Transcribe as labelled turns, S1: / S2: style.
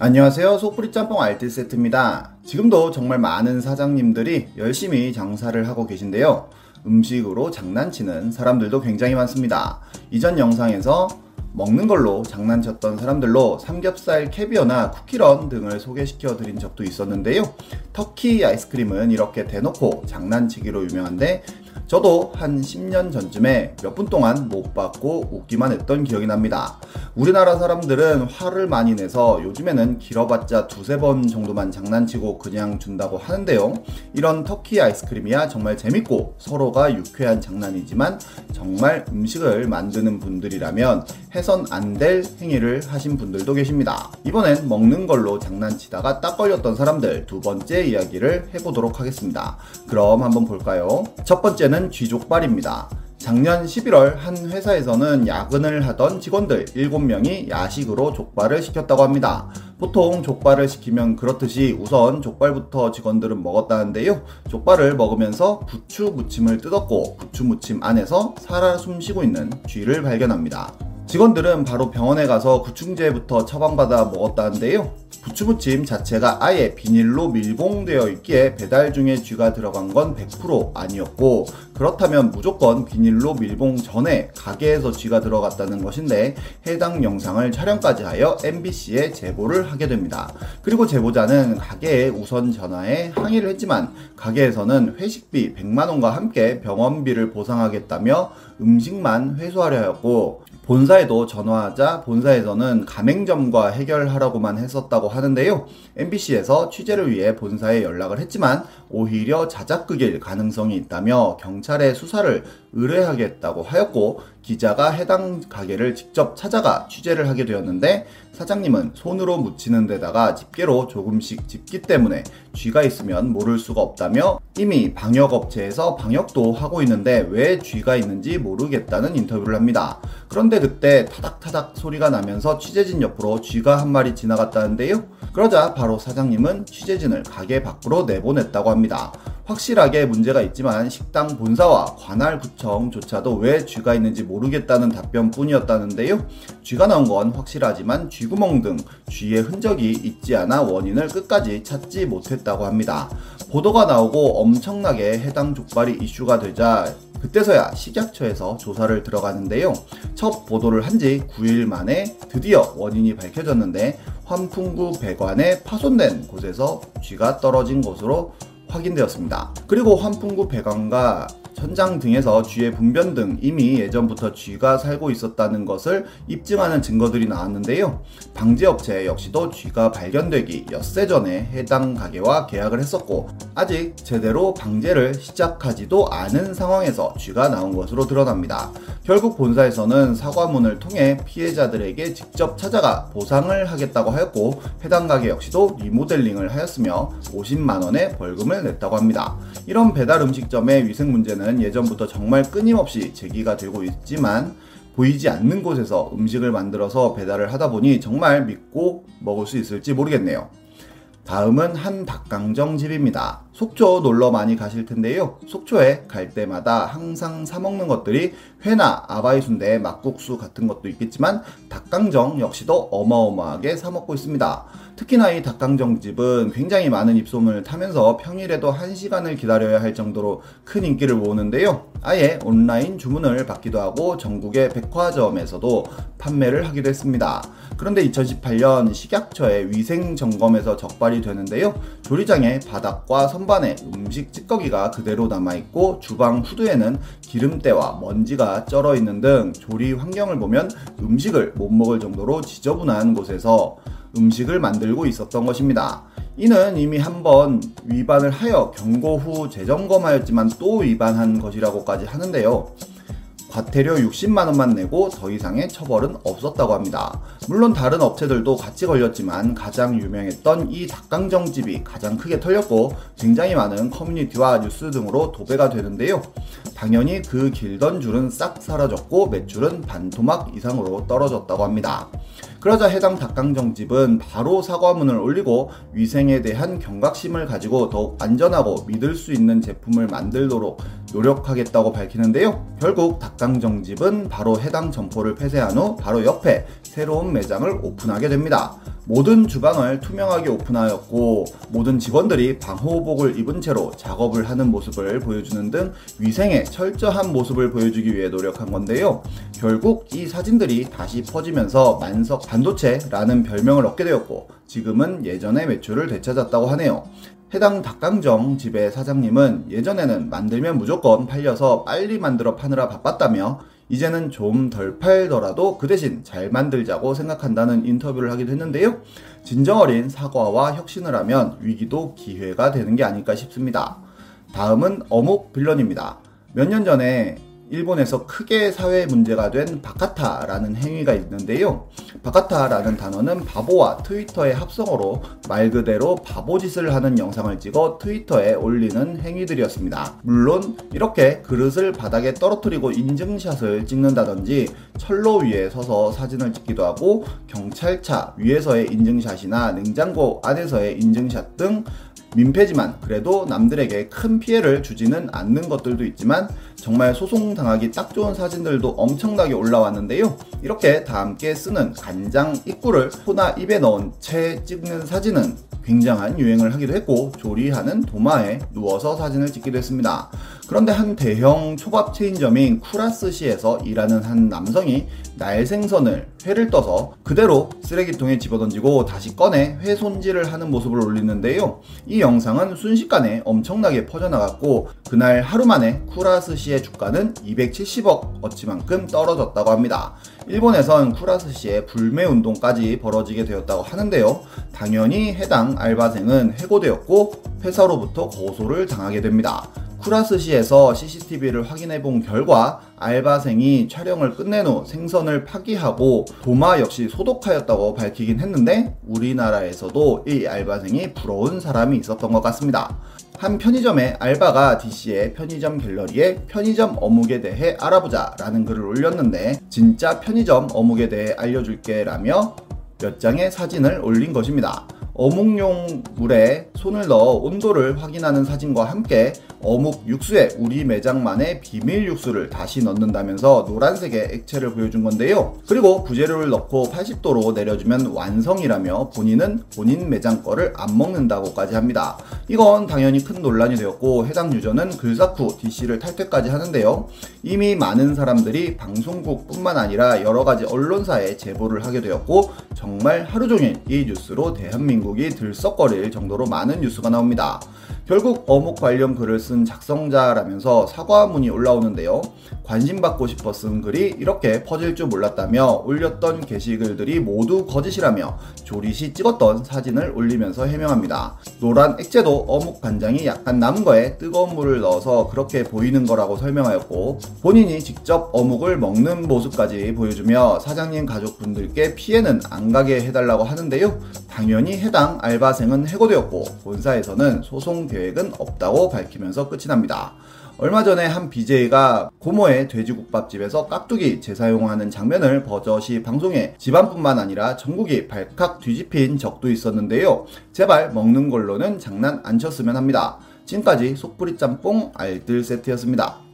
S1: 안녕하세요. 속풀이 짬뽕 알뜰 세트입니다. 지금도 정말 많은 사장님들이 열심히 장사를 하고 계신데요. 음식으로 장난치는 사람들도 굉장히 많습니다. 이전 영상에서 먹는 걸로 장난쳤던 사람들로 삼겹살 캐비어나 쿠키런 등을 소개시켜 드린 적도 있었는데요. 터키 아이스크림은 이렇게 대놓고 장난치기로 유명한데 저도 한 10년 전쯤에 몇 분 동안 못 받고 웃기만 했던 기억이 납니다. 우리나라 사람들은 화를 많이 내서 요즘에는 길어봤자 두세 번 정도만 장난치고 그냥 준다고 하는데요. 이런 터키 아이스크림이야 정말 재밌고 서로가 유쾌한 장난이지만 정말 음식을 만드는 분들이라면 해선 안 될 행위를 하신 분들도 계십니다. 이번엔 먹는 걸로 장난치다가 딱 걸렸던 사람들 두 번째 이야기를 해보도록 하겠습니다. 그럼 한번 볼까요? 첫 번째 는 쥐족발입니다. 작년 11월 한 회사에서는 야근을 하던 직원들 7명이 야식으로 족발을 시켰다고 합니다. 보통 족발을 시키면 그렇듯이 우선 족발부터 직원들은 먹었다는데요. 족발을 먹으면서 부추 무침을 뜯었고 부추 무침 안에서 살아 숨쉬고 있는 쥐를 발견합니다. 직원들은 바로 병원에 가서 구충제부터 처방받아 먹었다는데요. 부추무침 자체가 아예 비닐로 밀봉되어 있기에 배달 중에 쥐가 들어간 건 100% 아니었고 그렇다면 무조건 비닐로 밀봉 전에 가게에서 쥐가 들어갔다는 것인데 해당 영상을 촬영까지 하여 MBC에 제보를 하게 됩니다. 그리고 제보자는 가게에 우선 전화해 항의를 했지만 가게에서는 회식비 100만원과 함께 병원비를 보상하겠다며 음식만 회수하려 하였고 본사에도 전화하자 본사에서는 가맹점과 해결하라고만 했었다고 하는데요. MBC에서 취재를 위해 본사에 연락을 했지만 오히려 자작극일 가능성이 있다며 경찰에 수사를 의뢰하겠다고 하였고 기자가 해당 가게를 직접 찾아가 취재를 하게 되었는데 사장님은 손으로 묻히는 데다가 집게로 조금씩 집기 때문에 쥐가 있으면 모를 수가 없다며 이미 방역업체에서 방역도 하고 있는데 왜 쥐가 있는지 모르겠다는 인터뷰를 합니다. 그런데 그때 타닥타닥 소리가 나면서 취재진 옆으로 쥐가 한 마리 지나갔다는데요. 그러자 바로 사장님은 취재진을 가게 밖으로 내보냈다고 합니다. 확실하게 문제가 있지만 식당 본사와 관할 구청조차도 왜 쥐가 있는지 모르겠다는 답변뿐이었다는데요. 쥐가 나온 건 확실하지만 쥐구멍 등 쥐의 흔적이 있지 않아 원인을 끝까지 찾지 못했다고 합니다. 보도가 나오고 엄청나게 해당 족발이 이슈가 되자 그때서야 식약처에서 조사를 들어가는데요. 첫 보도를 한 지 9일 만에 드디어 원인이 밝혀졌는데 환풍구 배관에 파손된 곳에서 쥐가 떨어진 것으로 확인되었습니다. 그리고 환풍구 배관과 천장 등에서 쥐의 분변 등 이미 예전부터 쥐가 살고 있었다는 것을 입증하는 증거들이 나왔는데요. 방제업체 역시도 쥐가 발견되기 엿새 전에 해당 가게와 계약을 했었고 아직 제대로 방제를 시작하지도 않은 상황에서 쥐가 나온 것으로 드러납니다. 결국 본사에서는 사과문을 통해 피해자들에게 직접 찾아가 보상을 하겠다고 하였고 해당 가게 역시도 리모델링을 하였으며 50만원의 벌금을 냈다고 합니다. 이런 배달 음식점의 위생 문제는 문제는 예전부터 정말 끊임없이 제기가 되고 있지만 보이지 않는 곳에서 음식을 만들어서 배달을 하다 보니 정말 믿고 먹을 수 있을지 모르겠네요. 다음은 한 닭강정 집입니다. 속초 놀러 많이 가실 텐데요. 속초에 갈 때마다 항상 사먹는 것들이 회나 아바이 순대, 막국수 같은 것도 있겠지만 닭강정 역시도 어마어마하게 사먹고 있습니다. 특히나 이 닭강정집은 굉장히 많은 입소문을 타면서 평일에도 1시간을 기다려야 할 정도로 큰 인기를 모으는데요. 아예 온라인 주문을 받기도 하고 전국의 백화점에서도 판매를 하기도 했습니다. 그런데 2018년 식약처의 위생 점검에서 적발이 되는데요. 조리장의 바닥과 선반에 음식 찌꺼기가 그대로 남아있고 주방 후드에는 기름때와 먼지가 쩔어 있는 등 조리 환경을 보면 음식을 못 먹을 정도로 지저분한 곳에서 음식을 만들고 있었던 것입니다. 이는 이미 한번 위반을 하여 경고 후 재점검하였지만 또 위반한 것이라고까지 하는데요. 과태료 60만원만 내고 더 이상의 처벌은 없었다고 합니다. 물론 다른 업체들도 같이 걸렸지만 가장 유명했던 이 닭강정집이 가장 크게 털렸고 굉장히 많은 커뮤니티와 뉴스 등으로 도배가 되는데요. 당연히 그 길던 줄은 싹 사라졌고 매출은 반토막 이상으로 떨어졌다고 합니다. 그러자 해당 닭강정집은 바로 사과문을 올리고 위생에 대한 경각심을 가지고 더욱 안전하고 믿을 수 있는 제품을 만들도록 노력하겠다고 밝히는데요. 결국 닭 강정집은 바로 해당 점포를 폐쇄한 후 바로 옆에 새로운 매장을 오픈하게 됩니다. 모든 주방을 투명하게 오픈하였고 모든 직원들이 방호복을 입은 채로 작업을 하는 모습을 보여주는 등 위생에 철저한 모습을 보여주기 위해 노력한 건데요. 결국 이 사진들이 다시 퍼지면서 만석 반도체라는 별명을 얻게 되었고 지금은 예전의 매출을 되찾았다고 하네요. 해당 닭강정 집의 사장님은 예전에는 만들면 무조건 팔려서 빨리 만들어 파느라 바빴다며 이제는 좀 덜 팔더라도 그 대신 잘 만들자고 생각한다는 인터뷰를 하기도 했는데요. 진정 어린 사과와 혁신을 하면 위기도 기회가 되는 게 아닐까 싶습니다. 다음은 어묵 빌런입니다. 몇 년 전에 일본에서 크게 사회 문제가 된 바카타라는 행위가 있는데요. 바카타라는 단어는 바보와 트위터의 합성어로 말 그대로 바보짓을 하는 영상을 찍어 트위터에 올리는 행위들이었습니다. 물론 이렇게 그릇을 바닥에 떨어뜨리고 인증샷을 찍는다든지 철로 위에 서서 사진을 찍기도 하고 경찰차 위에서의 인증샷이나 냉장고 안에서의 인증샷 등 민폐지만 그래도 남들에게 큰 피해를 주지는 않는 것들도 있지만 정말 소송당하기 딱 좋은 사진들도 엄청나게 올라왔는데요. 이렇게 다 함께 쓰는 간장 입구를 코나 입에 넣은 채 찍는 사진은 굉장한 유행을 하기도 했고 조리하는 도마에 누워서 사진을 찍기도 했습니다. 그런데 한 대형 초밥 체인점인 쿠라스시에서 일하는 한 남성이 날 생선을 회를 떠서 그대로 쓰레기통에 집어던지고 다시 꺼내 회 손질을 하는 모습을 올리는데요. 이 영상은 순식간에 엄청나게 퍼져나갔고 그날 하루 만에 쿠라스시의 주가는 270억 어치만큼 떨어졌다고 합니다. 일본에선 쿠라스시의 불매 운동까지 벌어지게 되었다고 하는데요. 당연히 해당 알바생은 해고되었고 회사로부터 고소를 당하게 됩니다. 쿠라스시에서 CCTV를 확인해 본 결과 알바생이 촬영을 끝낸 후 생선을 파기하고 도마 역시 소독하였다고 밝히긴 했는데 우리나라에서도 이 알바생이 부러운 사람이 있었던 것 같습니다. 한 편의점의 알바가 DC의 편의점 갤러리에 편의점 어묵에 대해 알아보자 라는 글을 올렸는데 진짜 편의점 어묵에 대해 알려줄게 라며 몇 장의 사진을 올린 것입니다. 어묵용 물에 손을 넣어 온도를 확인하는 사진과 함께 어묵 육수에 우리 매장만의 비밀 육수를 다시 넣는다면서 노란색의 액체를 보여준 건데요. 그리고 부재료를 넣고 80도로 내려주면 완성이라며 본인은 본인 매장 거를 안 먹는다고까지 합니다. 이건 당연히 큰 논란이 되었고 해당 유저는 글사쿠 DC를 탈퇴까지 하는데요. 이미 많은 사람들이 방송국뿐만 아니라 여러 가지 언론사에 제보를 하게 되었고 정말 하루 종일 이 뉴스로 대한민국이 들썩거릴 정도로 많은 뉴스가 나옵니다. 결국 어묵 관련 글을 쓴 작성자라면서 사과문이 올라오는데요. 관심받고 싶어 쓴 글이 이렇게 퍼질 줄 몰랐다며 올렸던 게시글들이 모두 거짓이라며 조리시 찍었던 사진을 올리면서 해명합니다. 노란 액체도 어묵 간장이 약간 남은 거에 뜨거운 물을 넣어서 그렇게 보이는 거라고 설명하였고 본인이 직접 어묵을 먹는 모습까지 보여주며 사장님 가족분들께 피해는 안 가게 해달라고 하는데요. 당연히 해당 알바생은 해고되었고 본사에서는 소송 계획은 없다고 밝히면서 끝이 납니다. 얼마 전에 한 BJ가 고모의 돼지국밥집에서 깍두기 재사용하는 장면을 버젓이 방송해 집안뿐만 아니라 전국이 발칵 뒤집힌 적도 있었는데요. 제발 먹는 걸로는 장난 안 쳤으면 합니다. 지금까지 속풀이 짬뽕 알뜰 세트였습니다.